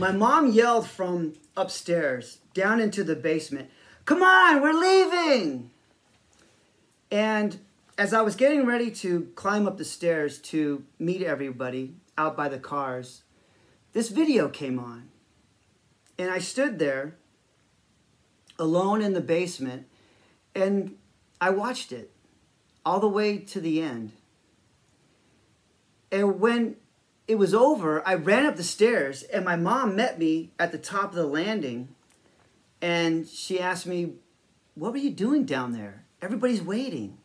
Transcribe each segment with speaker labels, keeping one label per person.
Speaker 1: my mom yelled from upstairs down into the basement, Come on, we're leaving! And as I was getting ready to climb up the stairs to meet everybody out by the cars, this video came on. And I stood there alone in the basement and I watched it all the way to the end. And when it was over, I ran up the stairs and my mom met me at the top of the landing and she asked me, What were you doing down there? Everybody's waiting.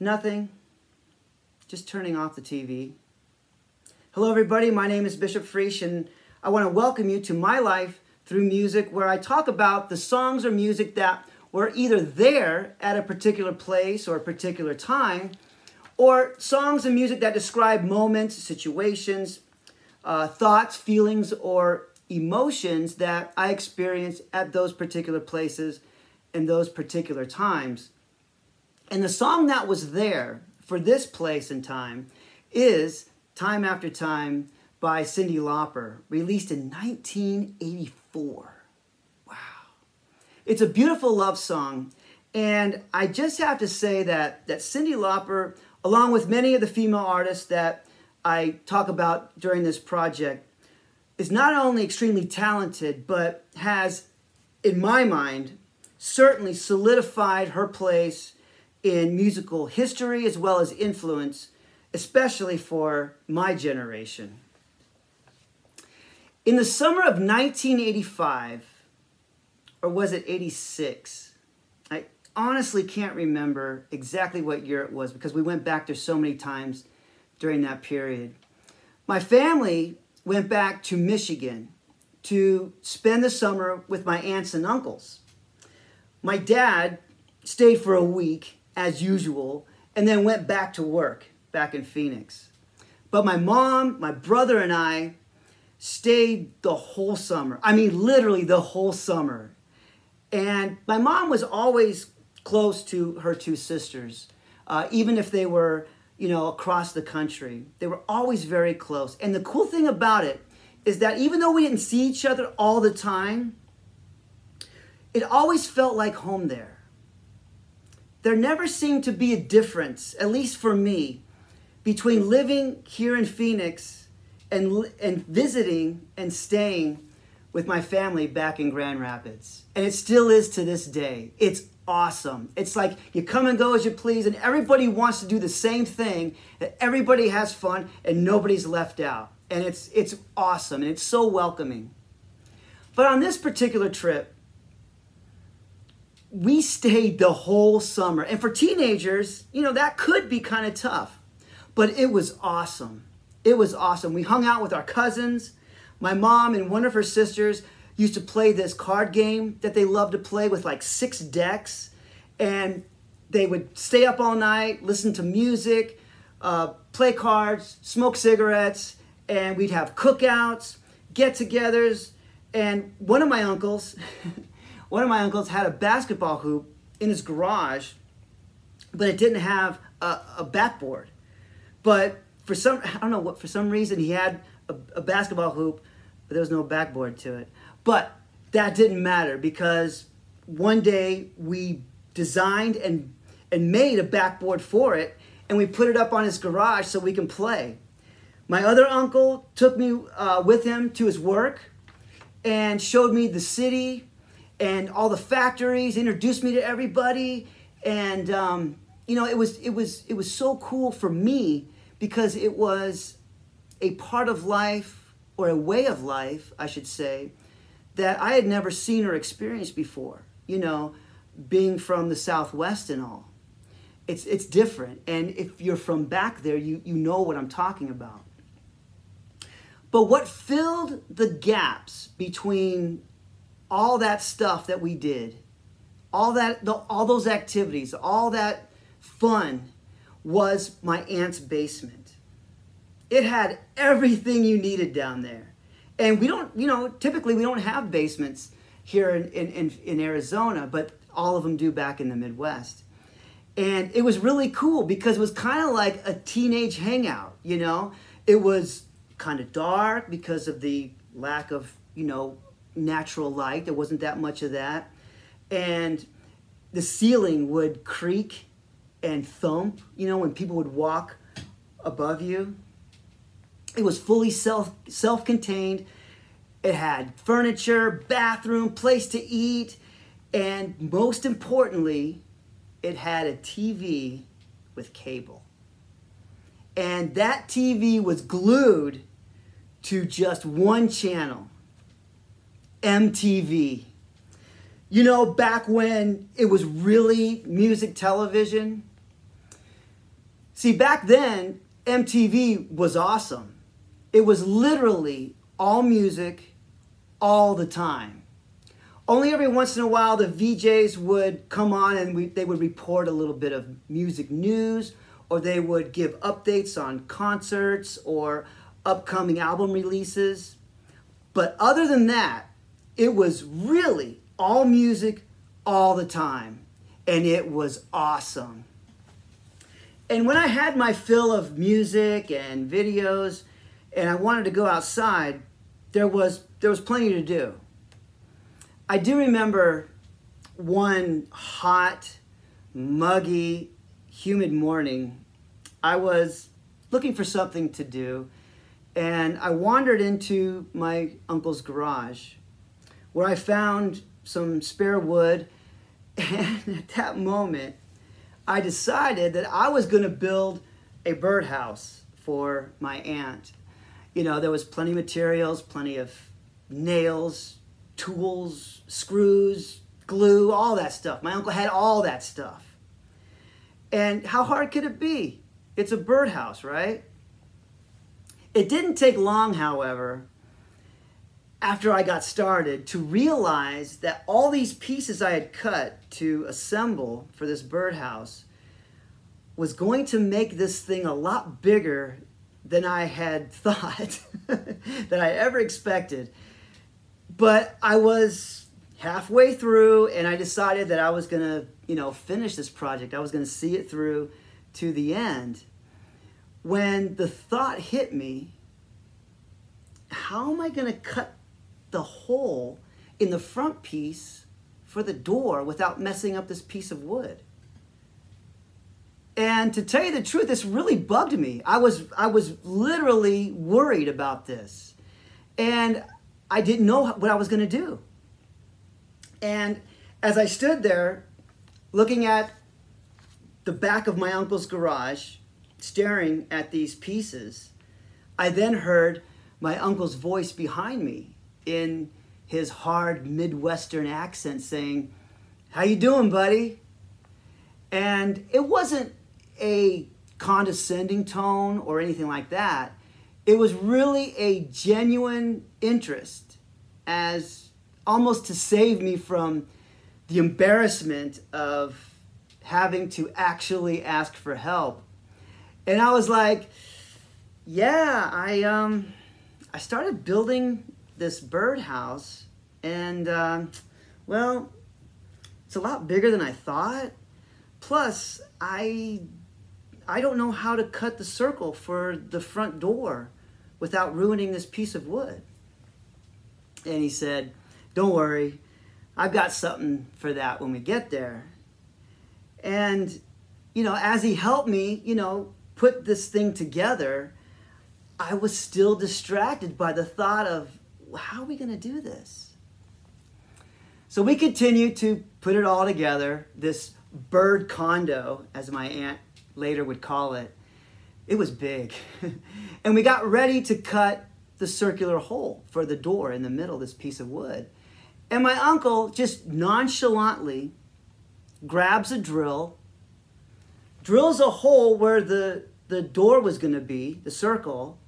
Speaker 1: Nothing. Just turning off the TV. Hello, everybody. My name is Bishop Friesch, and I want to welcome you to my life through music, where I talk about the songs or music that were either there at a particular place or a particular time, or songs and music that describe moments, situations, uh, thoughts, feelings, or emotions that I experience at those particular places in those particular times. And the song that was there for this place and time is Time After Time by Cyndi Lauper, released in 1984. Wow. It's a beautiful love song. And I just have to say that, that Cyndi Lauper, along with many of the female artists that I talk about during this project, is not only extremely talented, but has, in my mind, certainly solidified her place in musical history as well as influence, especially for my generation. In the summer of 1985, or was it 86? Honestly can't remember exactly what year it was because we went back there so many times during that period. My family went back to Michigan to spend the summer with my aunts and uncles. My dad stayed for a week as usual, and then went back to work back in Phoenix. But my mom, my brother, and I stayed the whole summer. I mean, literally the whole summer. And my mom was always close to her two sisters, uh, even if they were, you know, across the country. They were always very close. And the cool thing about it is that even though we didn't see each other all the time, it always felt like home there there never seemed to be a difference, at least for me, between living here in Phoenix and, and visiting and staying with my family back in Grand Rapids. And it still is to this day. It's awesome. It's like you come and go as you please, and everybody wants to do the same thing, that everybody has fun and nobody's left out. And it's, it's awesome and it's so welcoming. But on this particular trip, we stayed the whole summer. And for teenagers, you know, that could be kind of tough, but it was awesome. It was awesome. We hung out with our cousins. My mom and one of her sisters used to play this card game that they loved to play with like six decks. And they would stay up all night, listen to music, uh, play cards, smoke cigarettes, and we'd have cookouts, get togethers. And one of my uncles, One of my uncles had a basketball hoop in his garage, but it didn't have a, a backboard. But for some, I don't know what, for some reason he had a, a basketball hoop, but there was no backboard to it. But that didn't matter because one day we designed and and made a backboard for it and we put it up on his garage so we can play. My other uncle took me uh, with him to his work and showed me the city and all the factories, introduced me to everybody, and um, you know, it was it was it was so cool for me because it was a part of life or a way of life, I should say, that I had never seen or experienced before. You know, being from the Southwest and all, it's it's different. And if you're from back there, you you know what I'm talking about. But what filled the gaps between all that stuff that we did, all that, the, all those activities, all that fun was my aunt's basement. It had everything you needed down there. And we don't, you know, typically we don't have basements here in, in, in, Arizona, but all of them do back in the Midwest. And it was really cool because it was kind of like a teenage hangout, you know? It was kind of dark because of the lack of, you know, natural light. There wasn't that much of that. And the ceiling would creak and thump, you know, when people would walk above you. It was fully self self-contained. It had furniture, bathroom, place to eat, and most importantly, it had a TV with cable. And that TV was glued to just one channel MTV. You know, back when it was really music television. See, back then, MTV was awesome. It was literally all music all the time. Only every once in a while, the VJs would come on and we, they would report a little bit of music news, or they would give updates on concerts or upcoming album releases. But other than that, it was really all music all the time. And it was awesome. And when I had my fill of music and videos and I wanted to go outside, there was there was plenty to do. I do remember one hot, muggy, humid morning. I was looking for something to do and I wandered into my uncle's garage where I found some spare wood. And at that moment, I decided that I was going to build a birdhouse for my aunt. You know, there was plenty of materials, plenty of nails, tools, screws, glue, all that stuff. My uncle had all that stuff. And how hard could it be? It's a birdhouse, right? It didn't take long, however, after I got started to realize that all these pieces I had cut to assemble for this birdhouse was going to make this thing a lot bigger than I had thought, that I ever expected. But I was halfway through and I decided that I was going to, you know, finish this project. I was going to see it through to the end. When the thought hit me, how am I going to cut the hole in the front piece for the door without messing up this piece of wood. And to tell you the truth, this really bugged me. I was I was literally worried about this. And I didn't know what I was going to do. And as I stood there looking at the back of my uncle's garage, staring at these pieces, I then heard my uncle's voice behind me in his hard Midwestern accent saying, How you doing, buddy? And it wasn't a condescending tone or anything like that. It was really a genuine interest as almost to save me from the embarrassment of having to actually ask for help. And I was like, yeah, I um I started building this birdhouse, and uh, well, it's a lot bigger than I thought. Plus, I I don't know how to cut the circle for the front door without ruining this piece of wood. And he said, Don't worry, I've got something for that when we get there. And, you know, as he helped me, you know, put this thing together, I was still distracted by the thought of how are we going to do this? So we continued to put it all together, this bird condo, as my aunt later would call it. It was big. and we got ready to cut the circular hole for the door in the middle this piece of wood. And my uncle just nonchalantly grabs a drill, drills a hole where the, the door was going to be, the circle,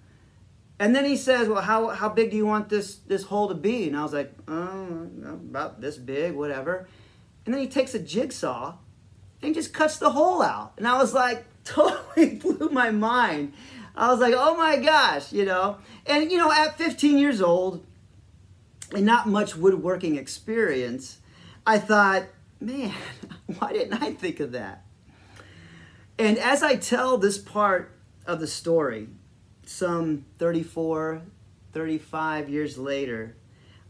Speaker 1: and then he says, "Well, how how big do you want this this hole to be?" And I was like, "Oh, about this big, whatever." And then he takes a jigsaw and just cuts the hole out. And I was like, totally blew my mind. I was like, "Oh my gosh," you know. And you know, at 15 years old and not much woodworking experience, I thought, "Man, why didn't I think of that?" And as I tell this part of the story, some 34, 35 years later,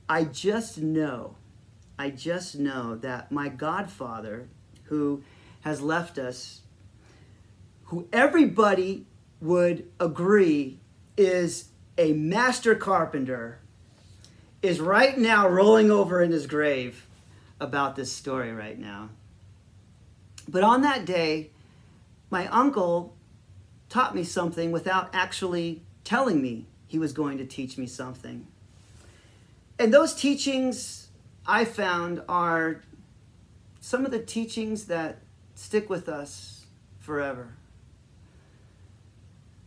Speaker 1: I just know, I just know that my godfather, who has left us, who everybody would agree is a master carpenter, is right now rolling over in his grave about this story right now. But on that day, my uncle taught me something without actually telling me he was going to teach me something. And those teachings I found are some of the teachings that stick with us forever.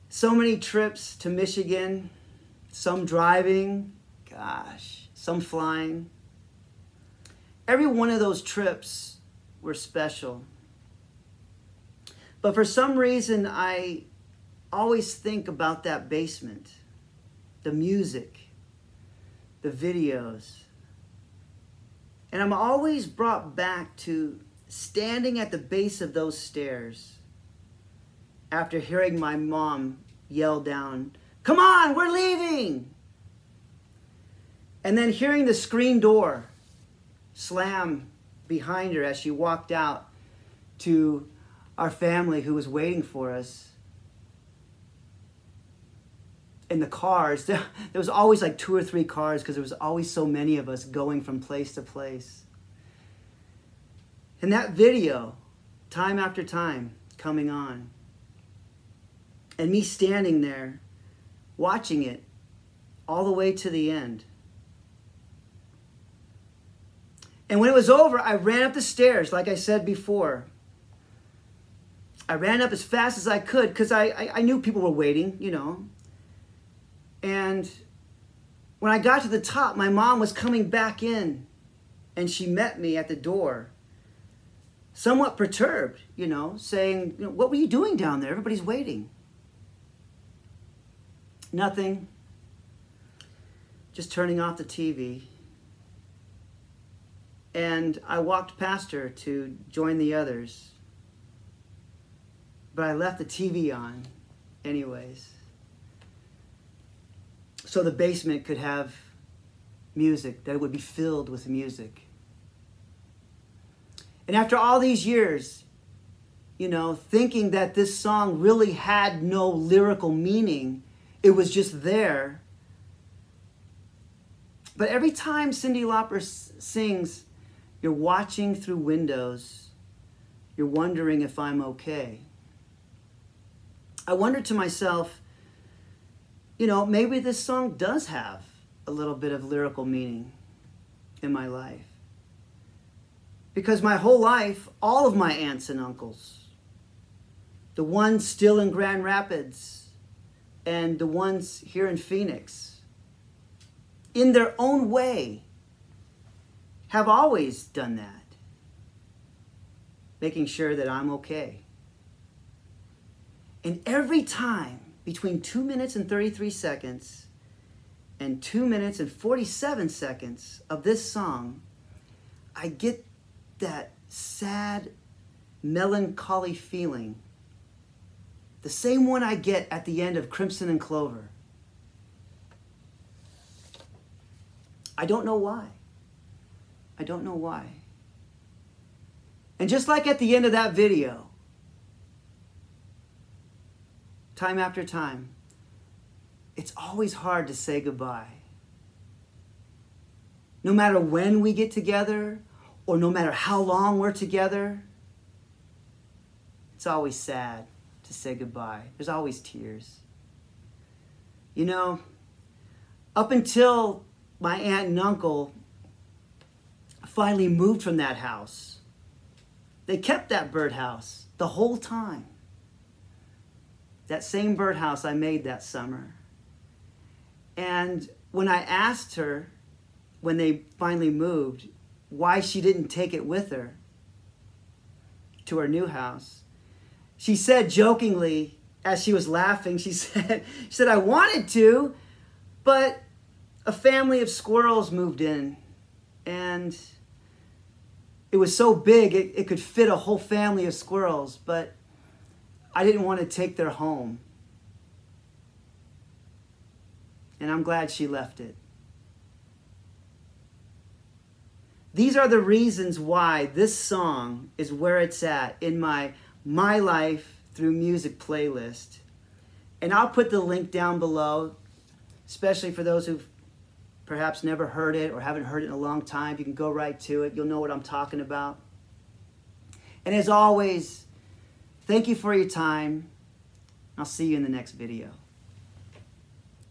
Speaker 1: So many trips to Michigan, some driving, gosh, some flying. Every one of those trips were special. But for some reason, I always think about that basement, the music, the videos. And I'm always brought back to standing at the base of those stairs after hearing my mom yell down, Come on, we're leaving! And then hearing the screen door slam behind her as she walked out to our family who was waiting for us in the cars there, was always like two or three cars because there was always so many of us going from place to place and that video time after time coming on. And me standing there watching it all the way to the end. And when it was over i ran up the stairs like i said before. I ran up as fast as I could because I, I, I, knew people were waiting, you know. And when I got to the top, my mom was coming back in and she met me at the door, somewhat perturbed, you know, saying, What were you doing down there? Everybody's waiting. Nothing. Just turning off the TV. And I walked past her to join the others but I left the TV on anyways. So the basement could have music, that it would be filled with music. And after all these years, you know, thinking that this song really had no lyrical meaning, it was just there. But every time Cyndi Lauper sings, you're watching through windows, you're wondering if I'm okay. I wondered to myself, you know, maybe this song does have a little bit of lyrical meaning in my life. Because my whole life, all of my aunts and uncles, the ones still in Grand Rapids and the ones here in Phoenix, in their own way, have always done that, making sure that I'm okay. And every time between 2 minutes and 33 seconds and 2 minutes and 47 seconds of this song, I get that sad, melancholy feeling. The same one I get at the end of Crimson and Clover. I don't know why. I don't know why. And just like at the end of that video, time after time, it's always hard to say goodbye. No matter when we get together, or no matter how long we're together, it's always sad to say goodbye. There's always tears. You know, up until my aunt and uncle finally moved from that house, they kept that birdhouse the whole time that same birdhouse I made that summer. And when I asked her, when they finally moved, why she didn't take it with her to her new house, she said jokingly, as she was laughing, she said, she said, I wanted to, but a family of squirrels moved in and it was so big it, it could fit a whole family of squirrels, but I didn't want to take their home. and I'm glad she left it. These are the reasons why this song is where it's at in my My Life Through Music playlist. And I'll put the link down below, especially for those who've perhaps never heard it or haven't heard it in a long time. You can go right to it. You'll know what I'm talking about. And as always, thank you for your time. I'll see you in the next video.